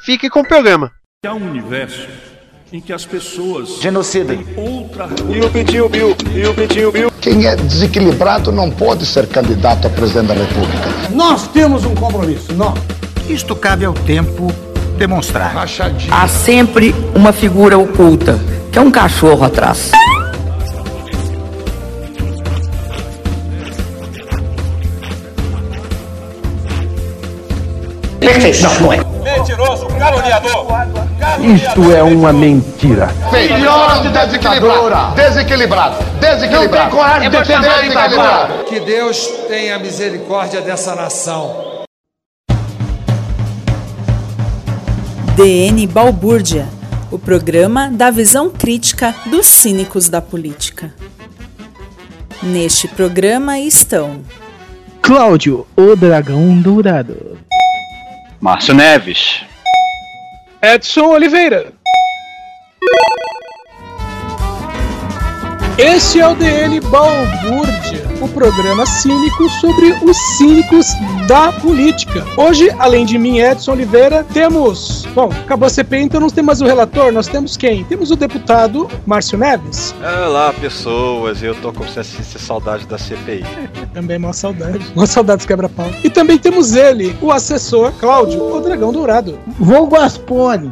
fique com o programa. Há um universo em que as pessoas Genocida. outra E o Pitinho Bill? E o Pitinho Bill? Quem é desequilibrado não pode ser candidato a presidente da República. Nós temos um compromisso, nós. Isto cabe ao tempo demonstrar. Rachadinho. Há sempre uma figura oculta, que é um cachorro atrás. Perfeito. Não, não é. Mentiroso, caluniador. Isto é uma mentira. Filhote desequilibrado. Desequilibrado. Desequilibrado. Não tem coragem de defender desequilibrado. Que Deus tenha misericórdia dessa nação. DN Balbúrdia, o programa da visão crítica dos cínicos da política. Neste programa estão Cláudio, o dragão dourado. Márcio Neves. Edson Oliveira. Esse é o DN O programa cínico sobre os cínicos da política. Hoje, além de mim, Edson Oliveira, temos. Bom, acabou a CPI, então não temos mais o relator, nós temos quem? Temos o deputado Márcio Neves. Olá, pessoas. Eu tô com essa saudade da CPI. Também uma saudade. Uma saudade quebra-pau. E também temos ele, o assessor Cláudio, o Dragão Dourado. Vulgo Aspone.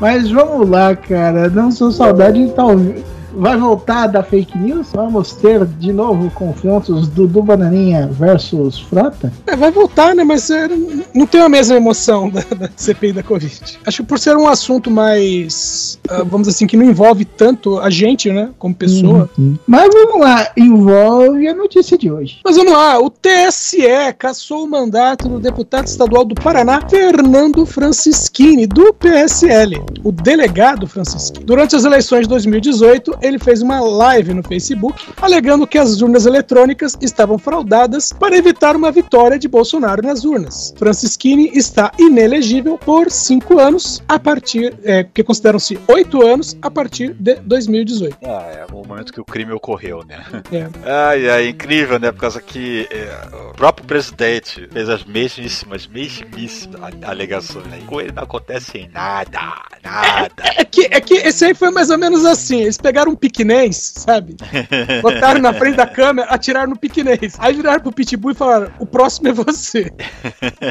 Mas vamos lá, cara. Não sou saudade, talvez. Vai voltar da fake news? Vamos ter de novo confrontos Dudu Bananinha versus Frota? É, vai voltar, né? Mas é, não tem a mesma emoção da, da, CPI da Covid. Acho que por ser um assunto mais, uh, vamos dizer assim, que não envolve tanto a gente, né? Como pessoa. Uhum. Mas vamos lá, envolve a notícia de hoje. Mas vamos lá, o TSE cassou o mandato do deputado estadual do Paraná, Fernando Francischini, do PSL. O delegado Francischini. Durante as eleições de 2018, ele fez uma live no Facebook alegando que as urnas eletrônicas estavam fraudadas para evitar uma vitória de Bolsonaro nas urnas. Francischini está inelegível por cinco anos a partir, é, que consideram-se oito anos a partir de 2018. Ah, é o momento que o crime ocorreu, né? É. Ai, é incrível, né? Por causa que é, o próprio presidente fez as mesmíssimas, mesmíssimas alegações. Né? Com ele não acontece nada, nada. É, é, que, é que esse aí foi mais ou menos assim. Eles pegaram um piquenês, sabe? Botaram na frente da câmera, atiraram no piquenês. Aí viraram pro Pitbull e falaram: o próximo é você.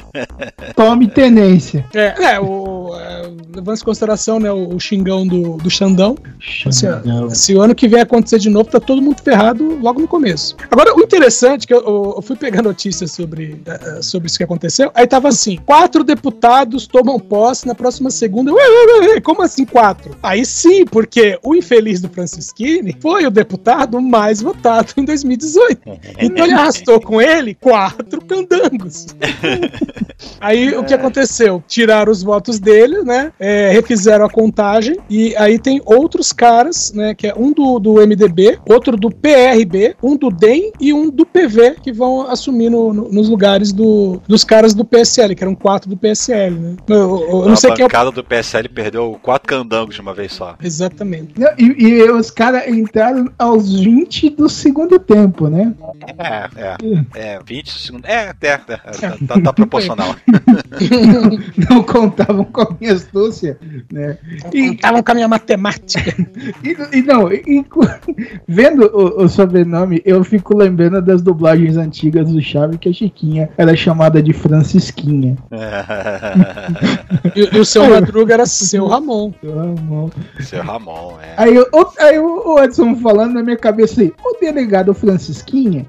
Tome tenência. É, é o. É, levando em consideração, né, o, o xingão do, do Xandão. Xandão. Se, se, o ano que vem acontecer de novo, tá todo mundo ferrado logo no começo. Agora, o interessante é que eu, eu fui pegar notícias sobre, uh, sobre isso que aconteceu. Aí tava assim: quatro deputados tomam posse na próxima segunda. Ué, ué, ué, como assim quatro? Aí sim, porque o infeliz do Francisquini foi o deputado mais votado em 2018. Então ele arrastou com ele quatro candangos. aí o que aconteceu? Tiraram os votos dele, né? É, refizeram a contagem e aí tem outros caras, né? Que é um do, do MDB, outro do PRB, um do DEM e um do PV que vão assumir no, no, nos lugares do, dos caras do PSL, que eram quatro do PSL, né? Eu, eu não a sei quem é o... bancada do PSL perdeu quatro candangos de uma vez só. Exatamente. E, e os caras entraram aos 20 do segundo tempo, né? É, é. É, 20 segundos. É, é, é, tá, tá proporcional. Não contavam com a minha astúcia, né? E contavam com a minha matemática. E, e não, e, vendo o, o, sobrenome, eu fico lembrando das dublagens antigas do Chave que a Chiquinha era chamada de Francisquinha. e, e, o seu Madruga era seu Ramon. Seu Ramon. Seu Ramon, é. Aí, o, aí o Edson falando na minha cabeça aí, o delegado Francisquinha.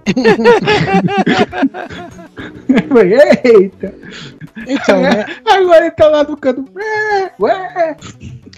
eu falei, eita. Então, né? Agora ele tá lá no canto. Ué, ué.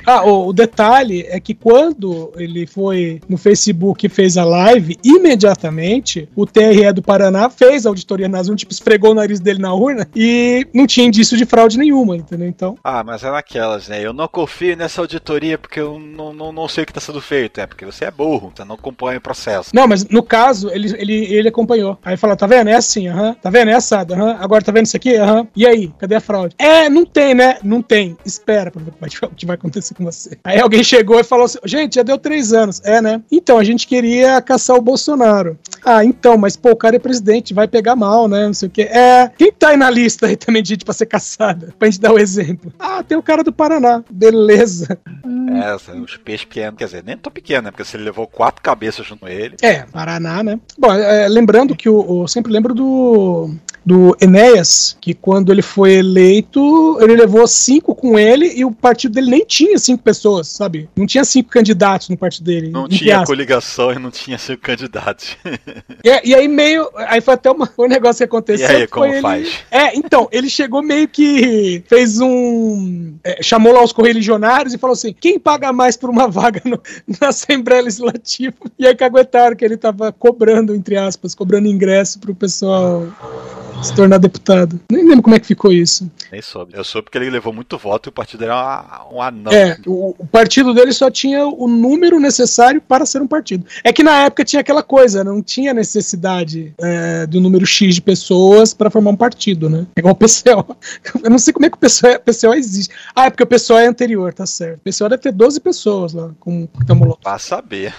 Ah, o, o detalhe é que quando ele foi no Facebook e fez a live, imediatamente o TRE do Paraná fez a auditoria nas urnas, tipo, esfregou o nariz dele na urna e não tinha indício de fraude nenhuma, entendeu? Então. Ah, mas é naquelas, né? Eu não confio nessa auditoria porque eu não, não, não sei o que está sendo feito. É porque você é burro, você não acompanha o processo. Não, mas no caso, ele, ele, ele acompanhou. Aí fala, tá vendo? É assim, aham. Tá vendo? É assado, aham. Agora tá vendo isso aqui? Aham. E aí? Cadê a fraude? É, não tem, né? Não tem. Espera pra ver o que vai acontecer com você. Aí alguém chegou e falou assim: gente, já deu três anos. É, né? Então, a gente queria caçar o Bolsonaro. Ah, então, mas pô, o cara é presidente, vai pegar mal, né? Não sei o quê. É. Quem tá aí na lista aí também de gente pra ser caçada? Pra gente dar o exemplo. Ah, tem o cara do Paraná. Beleza. É, os peixes pequenos, quer dizer, nem tão pequeno, né? Porque se ele levou quatro cabeças junto com ele. É, Paraná, né? Bom, é, lembrando que o, o. Sempre lembro do do Enéas, que quando ele foi eleito, ele levou cinco com ele e o partido dele nem tinha cinco pessoas, sabe? Não tinha cinco candidatos no partido dele. Não tinha aspas. coligação e não tinha cinco candidatos. E, e, aí meio. Aí foi até uma, um negócio que aconteceu. E aí, como ele, faz? É, então, ele chegou meio que fez um. É, chamou lá os correligionários e falou assim: quem paga mais por uma vaga no, na Assembleia Legislativa? E aí que aguentaram que ele tava cobrando, entre aspas, cobrando ingresso pro pessoal se tornar deputado. Nem lembro como é que ficou isso. Nem soube. Eu soube porque ele levou muito voto e o partido era um anão. É, o, o, partido dele só tinha o número necessário para ser um partido. É que na época tinha aquela coisa, não tinha necessidade é, do número X de pessoas para formar um partido, né? É igual o PCO. Eu não sei como é que o PCO, PCO existe. Ah, é porque o PCO é anterior, tá certo. O PCO deve ter 12 pessoas lá com o Pra saber.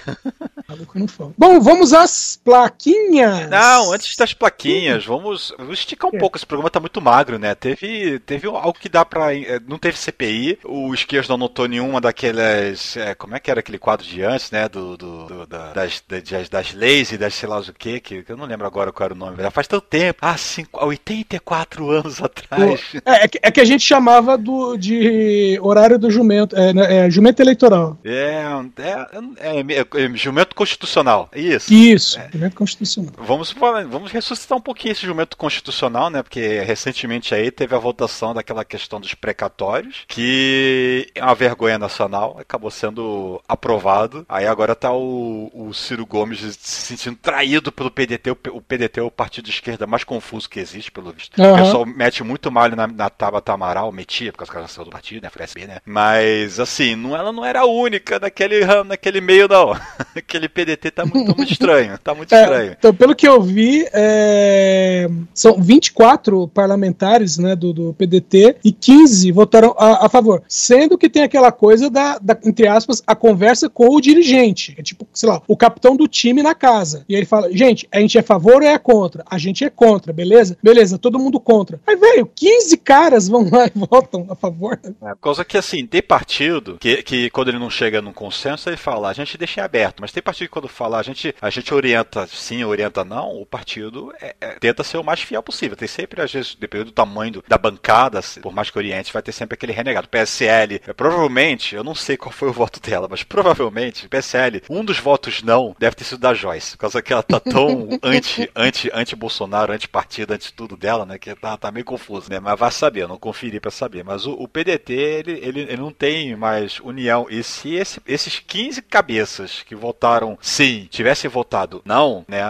Bom, vamos às plaquinhas. Não, antes das plaquinhas, vamos Vamos esticar um é. pouco, esse programa tá muito magro, né? Teve, teve algo que dá pra. Eh, não teve CPI, o Esquias não notou nenhuma daquelas. É, como é que era aquele quadro de antes, né? Do, do, do da, das, das, das leis e das sei lá o que, que eu não lembro agora qual era o nome. Já faz tanto tempo. Ah, cinco, 84 anos atrás. É, é, que, é que a gente chamava do, de horário do jumento. É, né, é jumento eleitoral. É, é, é, é, jumento constitucional. Isso. Isso, jumento constitucional. Vamos, vamos ressuscitar um pouquinho esse jumento constitucional constitucional, né? Porque recentemente aí teve a votação daquela questão dos precatórios, que é uma vergonha nacional, acabou sendo aprovado. Aí agora tá o, o Ciro Gomes se sentindo traído pelo PDT. O, PDT é o partido de esquerda mais confuso que existe, pelo visto. Uhum. O pessoal mete muito malho na, na Tabata Amaral, metia, porque ela saiu do partido, né? FSB, né? Mas, assim, não, ela não era a única naquele, naquele meio, não. Aquele PDT tá muito, tá muito estranho. Tá muito é, estranho. Então, pelo que eu vi, é são 24 parlamentares né, do, do PDT e 15 votaram a, a, favor. Sendo que tem aquela coisa da, da, entre aspas, a conversa com o dirigente. É tipo, sei lá, o capitão do time na casa. E ele fala: gente, a gente é a favor ou é contra? A gente é contra, beleza? Beleza, todo mundo contra. Aí, velho, 15 caras vão lá e votam a favor. É, coisa que, assim, tem partido que, que quando ele não chega num consenso, ele fala: a gente deixa em aberto. Mas tem partido que quando fala, a gente, a gente orienta sim, orienta não, o partido é, é, tenta ser o mais fiel possível. Tem sempre, às vezes, dependendo do tamanho do, da bancada, por mais que oriente, vai ter sempre aquele renegado. PSL, é, provavelmente, eu não sei qual foi o voto dela, mas provavelmente, PSL, um dos votos não deve ter sido da Joyce, por causa que ela tá tão anti, anti, anti-Bolsonaro, anti-partido, anti-tudo dela, né, que tá, tá meio confuso, né, mas vai saber, eu não conferi para saber. Mas o, o PDT, ele, ele, ele, não tem mais união. E se esse, esses 15 cabeças que votaram sim, tivessem votado não, né,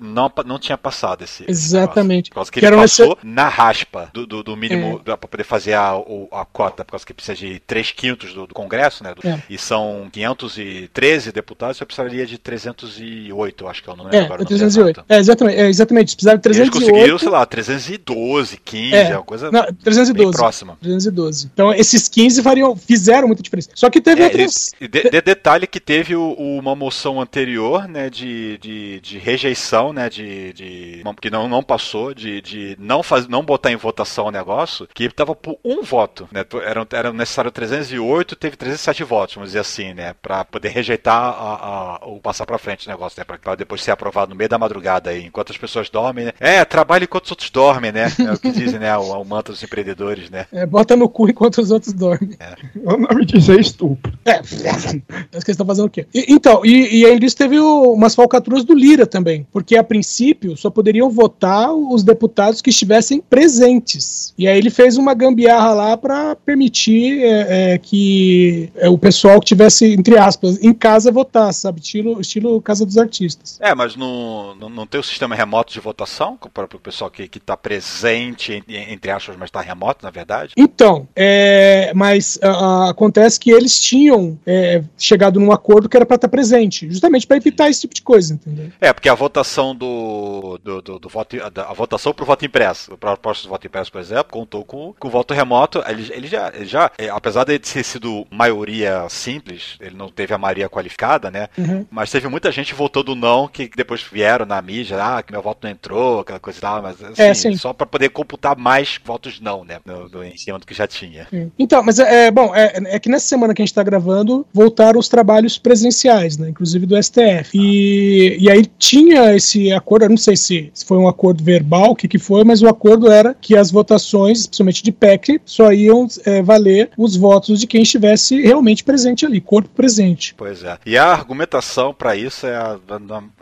não, não tinha passado esse. Exatamente. Negócio, por causa que, que ele passou esse... na raspa do, do, do mínimo é. para poder fazer a, a cota, por causa que precisa de 3 quintos do, do Congresso, né? É. E são 513 deputados, você precisaria de 308, acho que é o número é, agora. 308. É, exatamente, é, exatamente. Precisava de 308. Eles conseguiram, sei lá, 312, 15, é, uma coisa não, 312, próxima. 312. Então esses 15 variam, fizeram muita diferença. Só que teve é, outros... De, de, detalhe que teve o, uma moção anterior, né, de, de, de rejeição, né, de, de que não, não passou, de, de não, faz, não botar em votação o negócio, que estava por um voto, né? Era, era necessário 308, teve 307 votos, vamos dizer assim, né? Para poder rejeitar a, a, ou passar para frente o negócio, né? Para depois ser aprovado no meio da madrugada aí, enquanto as pessoas dormem, né? É, trabalha enquanto os outros dormem, né? É o que dizem, né? O, o manto dos empreendedores, né? É, bota no cu enquanto os outros dormem. É. O nome disso é estupro. É, é que eles estão fazendo o quê? E, então, e, E, e além disso, teve o, umas falcatruas do Lira também, porque a princípio só poderiam votar os deputados que estivessem presentes. E aí ele fez uma gambiarra lá para permitir é, é, que é, o pessoal que tivesse, entre aspas, em casa votasse, sabe? Estilo, estilo Casa dos Artistas. É, mas não, não, não tem o sistema remoto de votação para o pessoal que está presente, entre aspas, mas está remoto, na verdade? Então, é, mas a, acontece que eles tinham é, chegado num acordo que era para estar tá presente, justamente para evitar esse tipo de coisa, entendeu? É, porque a votação do, do, do, do voto, a, a votação para o voto impresso, para proposta de voto impresso, por exemplo, contou com, com o voto remoto. Ele, ele já, ele já é, apesar de ter sido maioria simples, ele não teve a maioria qualificada, né? Uhum. Mas teve muita gente votando não que depois vieram na mídia, ah, que meu voto não entrou, aquela coisa e tal, mas assim, é, sim. só para poder computar mais votos não, né? No, no, em cima do que já tinha. Então, mas é, é bom, é, é, que nessa semana que a gente está gravando, voltaram os trabalhos presenciais, né? Inclusive do STF. E, e aí tinha esse acordo, eu não sei se, se foi um acordo verbal, o que, que foi, mas o acordo era que as votações, principalmente de PEC, só iam é, valer os votos de quem estivesse realmente presente ali, corpo presente. Pois é. E a argumentação para isso é a,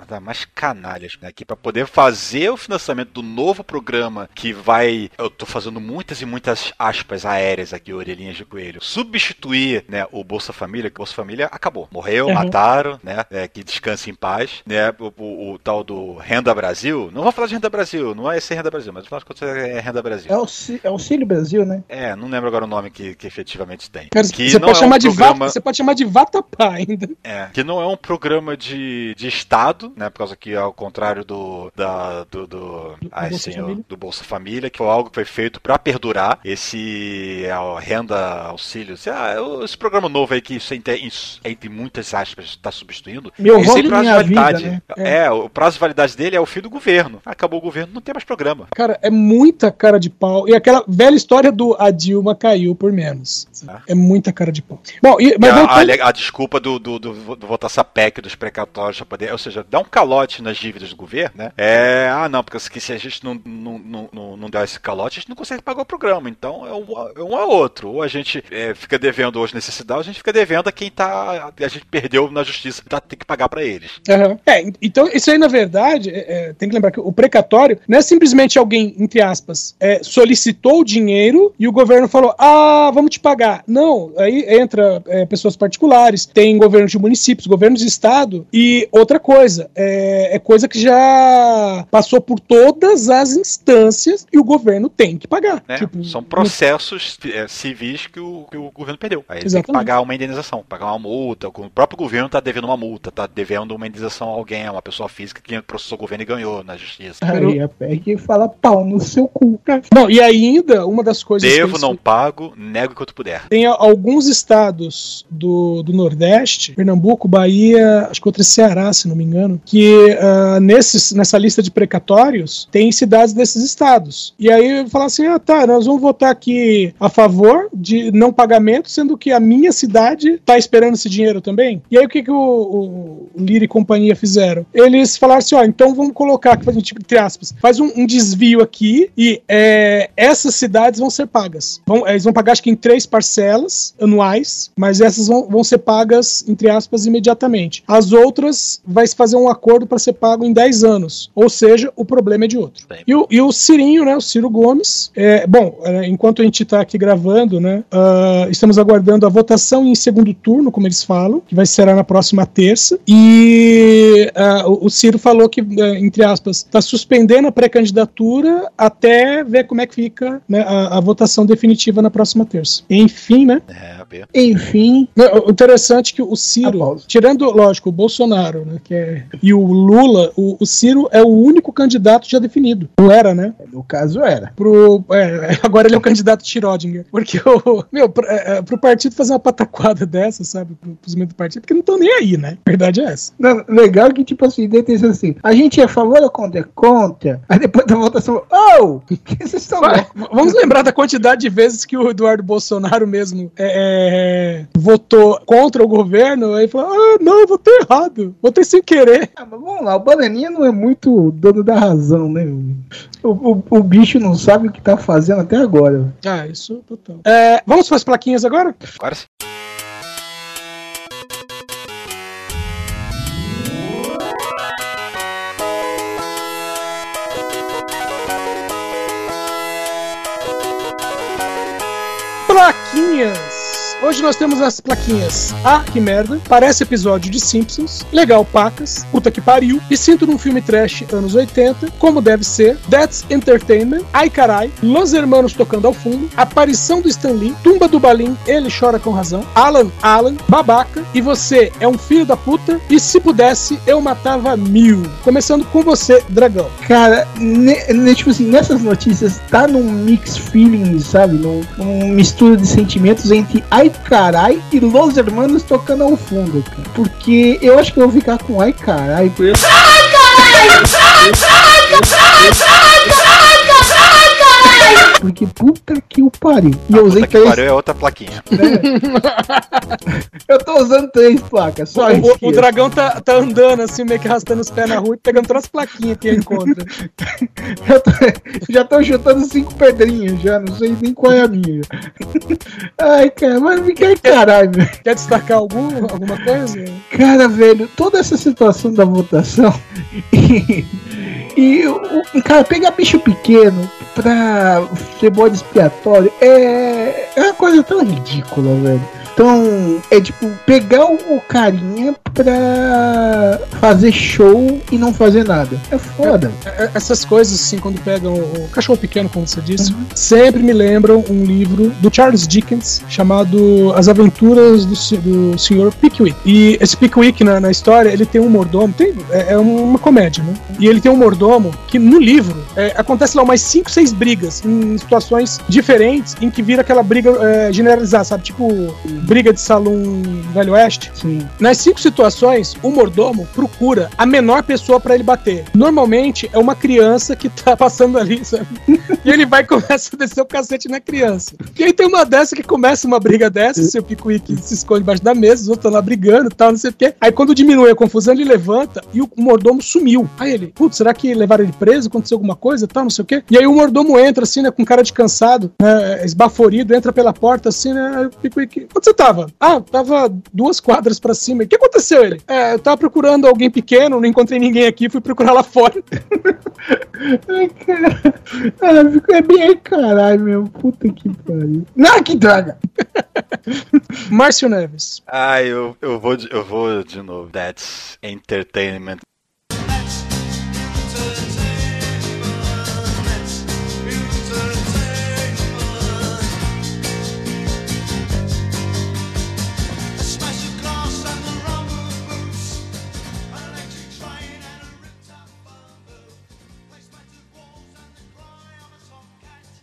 a, a mais canalhas, né? Que para poder fazer o financiamento do novo programa que vai, eu tô fazendo muitas e muitas aspas aéreas aqui, orelhinhas de coelho, substituir, né, o Bolsa Família, que o Bolsa Família acabou, morreu, uhum. mataram, né? É, que descanse em paz, né? O, o, o, tal do Renda Brasil, não vou falar de Renda Brasil, não é esse Renda Brasil, mas afinal de contas é Renda Brasil. É o é Auxílio Brasil, né? É, não lembro agora o nome que, que efetivamente tem. Cara, que você, pode é chamar um de programa... Vata, você pode chamar de Vatapá ainda. É, que não é um programa de, de Estado, né? Por causa que, ao contrário do. Da, do, do, do, ai, Bolsa senhor, do Bolsa Família, que foi algo que foi feito para perdurar. Esse é, renda auxílio. Ah, esse programa novo aí que isso entre, muitas aspas está substituindo. Meu esse prazo de validade. Vida, né? é. é. o prazo de validade dele é o fim do governo. Acabou o governo, não tem mais programa. Cara, é muita cara de pau. E aquela velha história do a Dilma caiu por menos. É, é muita cara de pau. Bom, e, mas a, a, a, desculpa do, do, do, do votar essa PEC dos precatórios, poder, ou seja, dar um calote nas dívidas do governo, né? É, ah, não, porque se a gente não, não, não, não der esse calote, a gente não consegue pagar o programa. Então é um, é um a outro. Ou a gente é, fica devendo hoje necessidade, a gente fica devendo a quem tá. A gente perdeu na justiça, tá, tem que pagar para eles. Uhum. É, então isso aí, na verdade, é, é, tem que lembrar que o precatório não é simplesmente alguém, entre aspas, é, solicitou o dinheiro e o governo falou: ah, vamos te pagar. Não, aí entra é, pessoas particulares, tem governo de municípios, governos de estado, e outra coisa, é, é coisa que já passou por todas as instâncias e o governo tem que pagar. É, tipo, são processos no... É, civis que o, que o governo perdeu. Aí ele tem que pagar uma indenização, pagar uma multa. O próprio governo está devendo uma multa, está devendo uma indenização a alguém, a uma pessoa física que processou o governo e ganhou na justiça. Aí a PEC fala pau no seu cu, cara. Não, e ainda, uma das coisas. Devo, não pago, nego enquanto puder. Tem alguns estados do, do Nordeste, Pernambuco, Bahia, acho que outro é Ceará, se não me engano, que uh, nesses, nessa lista de precatórios tem cidades desses estados. E aí falar assim: ah, tá, nós vamos votar aqui a favor de não pagamento, sendo que a minha cidade tá esperando esse dinheiro também. E aí o que, que o, o, Lira e companhia fizeram? Eles falaram assim: ó, então vamos colocar, tipo, entre aspas, faz um, um desvio aqui e é, essas cidades vão ser pagas. Vão, eles vão pagar, acho que em três parcelas anuais, mas essas vão, vão ser pagas, entre aspas, imediatamente. As outras vai se fazer um acordo para ser pago em 10 anos. Ou seja, o problema é de outro. E o, e o Cirinho, né? O Ciro Gomes. É, bom, é, enquanto a gente está aqui gravando, né? Uh, estamos aguardando a votação em segundo turno, como eles falam, que vai ser na próxima terça. E uh, o Ciro falou que, uh, entre aspas, está suspendendo a pré-candidatura até ver como é que fica né, a, a, votação definitiva na próxima terça. Enfim, né? É, Enfim. O interessante é que o Ciro, tirando, lógico, o Bolsonaro, né, que é, e o Lula, o, o, Ciro é o único candidato já definido. Não era, né? No caso era. Pro, é, agora ele é o candidato Schrödinger. Porque o, meu, pro, é, pro partido fazer uma pataquada dessa, sabe? Pro, pros membros do partido, porque não estão nem aí, né? A verdade é essa. Não, legal que, tipo assim, dentro assim, a gente é a favor ou contra? Contra. Aí depois da votação, oh! Vocês estão Vamos lembrar da quantidade de vezes que o Eduardo Bolsonaro mesmo é, é, votou contra o governo, aí falou: ah, não, eu votei errado, votei sem querer. Ah, mas vamos lá, o Bananinha não é muito dono da razão, né? O, o, o, bicho não sabe o que tá fazendo até agora. Ah, isso total. É, vamos para as plaquinhas agora? Agora sim. Plaquinhas! Hoje nós temos as plaquinhas. Ah, que merda. Parece episódio de Simpsons. Legal, pacas. Puta que pariu. E sinto num filme trash anos 80. Como deve ser. That's Entertainment. Ai carai. Los Hermanos tocando ao fundo. Aparição do Stan Lee. Tumba do Balim. Ele chora com razão. Alan, Alan. Babaca. E você é um filho da puta. E se pudesse, eu matava mil. Começando com você, dragão. Cara, ne, ne, tipo assim, nessas notícias tá num mix feeling, sabe? Num, num mistura de sentimentos entre ai carai e Los Hermanos tocando ao fundo, cara. Porque eu acho que eu vou ficar com ai carai. Ai carai! Ai carai! Ai carai! Porque puta que o pariu. E eu usei Puta que três. pariu é outra plaquinha. Eu tô usando três placas, só O, isso. o- o dragão tá, tá andando assim, meio que arrastando os pés na rua e pegando todas as plaquinhas que ele encontra. Já tô, já tô chutando cinco pedrinhas, já não sei nem qual é a minha. Ai, cara, mas me quer caralho, velho. Quer destacar algum, alguma coisa? Cara, velho, toda essa situação da votação e, e o, o- cara, pegar bicho pequeno pra ser bode expiatório é, é uma coisa tão ridícula, velho. Então, é tipo, pegar o, carinha pra fazer show e não fazer nada. É foda. É- Essas coisas, assim, quando pegam o, cachorro pequeno, como você disse, sempre me lembram um livro do Charles Dickens chamado As Aventuras do, do Sr. Pickwick. E esse Pickwick, na, na história, ele tem um mordomo, tem, é, é uma comédia, né? E ele tem um mordomo que no livro é, acontece lá umas 5, 6 brigas em situações diferentes em que vira aquela briga é, generalizada, sabe? Tipo, briga de salão Velho Oeste. Sim. Nas cinco situações, o mordomo procura a menor pessoa pra ele bater. Normalmente é uma criança que tá passando ali, sabe? E ele vai e começa a descer o cacete na criança. E aí tem uma dessa que começa uma briga dessa, o seu picuíque se esconde embaixo da mesa, os outros estão lá brigando tal, não sei o quê. Aí quando diminui a confusão, ele levanta e o mordomo sumiu. Aí ele, putz, será que levaram ele preso? Aconteceu alguma coisa tal, não sei o quê? E aí o mordomo entra assim, né, com cara de cansado, né, esbaforido, entra pela porta assim, né, picuíque, onde você tava? Ah, tava duas quadras pra cima. O que aconteceu ele? É, eu tava procurando alguém pequeno, não encontrei ninguém aqui, fui procurar lá fora. Ai, cara. Ah, ficou é bem caralho, meu. Puta que pariu. Não, que droga! Márcio Neves. Ah, eu, eu, vou de, eu vou de novo. That's entertainment.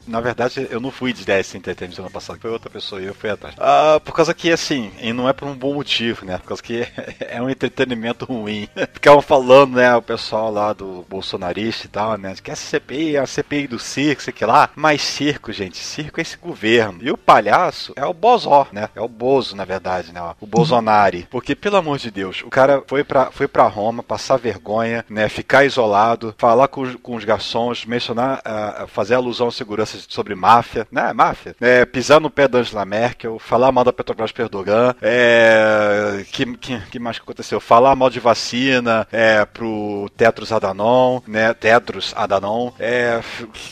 Na verdade, eu não fui de DS Entertainment ano passado, foi outra pessoa e eu fui atrás. Ah, por causa que, assim, e não é por um bom motivo, né? Por causa que é um entretenimento ruim. Ficavam falando, né, o pessoal lá do bolsonarista e tal, né? Que essa CPI é a CPI do circo, sei que lá. Mas circo, gente, circo é esse governo. E o palhaço é o Bozó, né? É o Bozo, na verdade, né? O Bolsonaro. Porque, pelo amor de Deus, o cara foi pra, foi pra Roma passar vergonha, né? Ficar isolado, falar com os, com os garçons, mencionar, ah, fazer alusão à segurança sobre máfia, né? Máfia. É, pisar no pé da Angela Merkel, falar mal da Petrobras Perdogan, é, que, que, que mais que aconteceu? Falar mal de vacina é, pro Tetros Adanon, né? Tetros Adanon. É,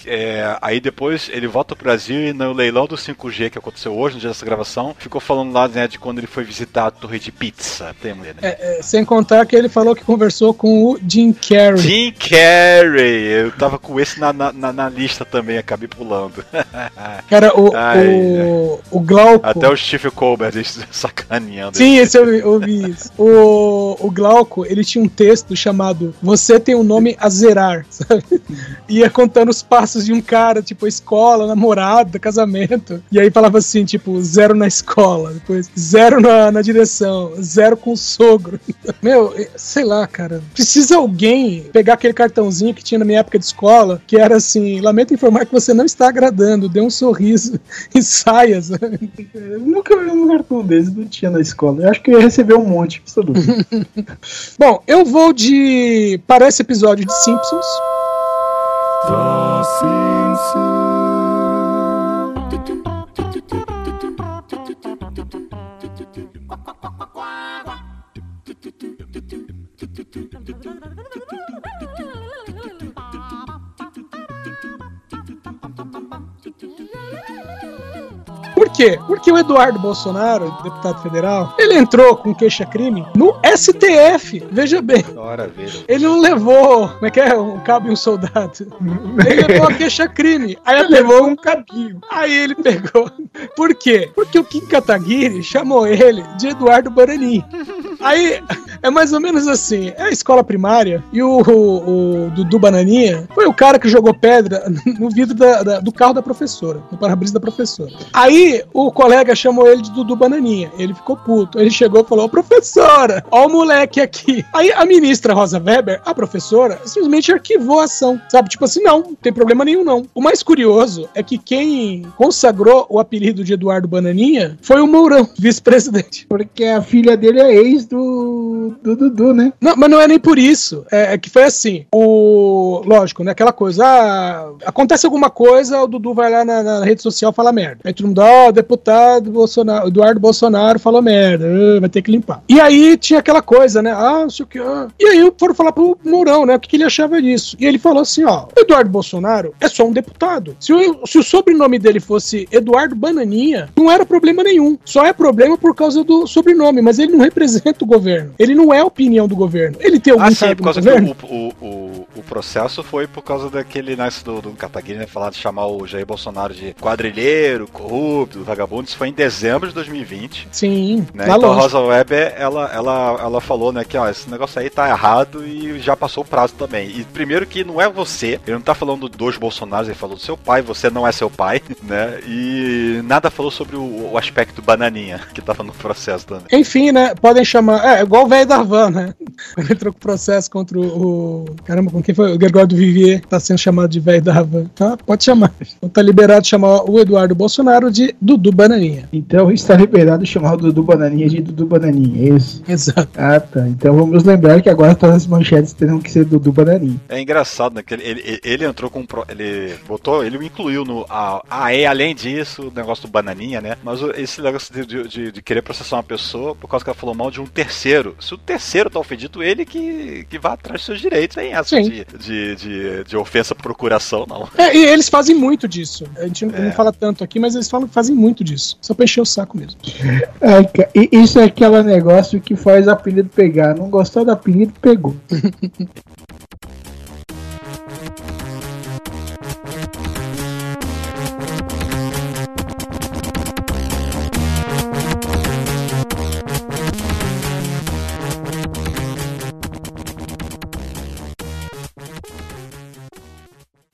é, aí depois ele volta pro Brasil e no leilão do 5G que aconteceu hoje, no dia dessa gravação, ficou falando lá né, de quando ele foi visitar a torre de pizza. Tem, né? É, é, sem contar que ele falou que conversou com o Jim Carrey. Jim Carrey! Eu tava com esse na, na- na lista também, acabei pulando. Cara, o, Ai, o, o Glauco. Até o Steve Colbert sacaneando. Sim, esse eu eu ouvi isso. O, o Glauco, ele tinha um texto chamado Você tem um nome a zerar, sabe? Ia contando os passos de um cara, tipo, escola, namorada, casamento. E aí falava assim, tipo, zero na escola, depois zero na, na direção, zero com o sogro. Meu, sei lá, cara. Precisa alguém pegar aquele cartãozinho que tinha na minha época de escola, que era assim, lamento informar que você não está agradando, dê um sorriso e saia, sabe? Eu nunca vi um cartão desse, não tinha na escola. Eu acho que eu ia receber um monte, absoluto. Bom, eu vou de. Para esse episódio de Simpsons. Por quê? Porque o Eduardo Bolsonaro, deputado federal, ele entrou com queixa-crime no STF. Veja bem. Ora, veja. Ele não levou, como é que é? Um cabo e um soldado. Ele levou a queixa-crime. Aí ele levou um cabinho. Aí ele pegou. Por quê? Porque o Kim Kataguiri chamou ele de Eduardo Bananinha. Aí é mais ou menos assim: é a escola primária e o, o, o Dudu Bananinha foi o cara que jogou pedra no vidro da, da, do carro da professora, no para-brisa da professora. Aí o colega chamou ele de Dudu Bananinha. Ele ficou puto. Ele chegou e falou: professora, ó o moleque aqui. Aí a ministra Rosa Weber, a professora, simplesmente arquivou a ação. Sabe? Tipo assim, não, não tem problema nenhum, não. O mais curioso é que quem consagrou o apelido de Eduardo Bananinha foi o Mourão, vice-presidente. Porque a filha dele é ex do, do Dudu, né? Não, mas não é nem por isso. É, é que foi assim. O. Lógico, né? Aquela coisa. Ah, acontece alguma coisa, o Dudu vai lá na, na rede social e fala merda. Aí todo mundo, ó, oh, deputado Bolsonaro, Eduardo Bolsonaro falou merda, uh, vai ter que limpar. E aí tinha aquela coisa, né? Ah, não sei o que. Ah. E aí foram falar pro Mourão, né? O que, que ele achava disso. E ele falou assim: ó, Eduardo Bolsonaro é só um deputado. Se o, se o sobrenome dele fosse Eduardo Bananinha, não era problema nenhum. Só é problema por causa do sobrenome, mas ele não representa o governo. Ele não é a opinião do governo. Ele tem algum ah, sim, por causa que o, o, o, o, processo foi por causa daquele nice do, do Kataguiri, né? Falar de chamar o Jair Bolsonaro de quadrilheiro, corrupto, vagabundo. Isso foi em dezembro de 2020. Sim. Né? Então a Rosa Weber, ela, ela, ela falou, né, que ó, esse negócio aí tá errado e já passou o prazo também. E primeiro que não é você, ele não tá falando dos Bolsonaros, ele falou do seu pai, você não é seu pai, né? E nada falou sobre o, o aspecto bananinha que tava no processo também. Enfim, né? Podem chamar. É, igual o velho da van, né? Quando entrou com o processo contra o, o. Caramba, com quem foi? O Gregório do Vivier, que tá sendo chamado de velho da van. Tá? Pode chamar. Então tá liberado de chamar o Eduardo Bolsonaro de Dudu Bananinha. Então está liberado de chamar o Dudu Bananinha de Dudu Bananinha, é isso? Exato. Ah, tá. Então vamos lembrar que agora todas as manchetes terão que ser Dudu Bananinha. É engraçado, né? Que ele, ele, ele entrou com. Ele botou, ele incluiu no. Ah, ah, é, além disso, o negócio do Bananinha, né? Mas esse negócio de, de, de, querer processar uma pessoa por causa que ela falou mal de um terceiro. Se o terceiro tá ofendido, ele que, que vá atrás dos seus direitos, hein? Essa de, de, de, de, ofensa por procuração, não. É, e eles fazem muito disso. A gente é. não fala tanto aqui, mas eles falam, fazem muito disso. Só pra encher o saco mesmo. É, isso é aquele negócio que faz apelido pegar. Não gostou do apelido, pegou.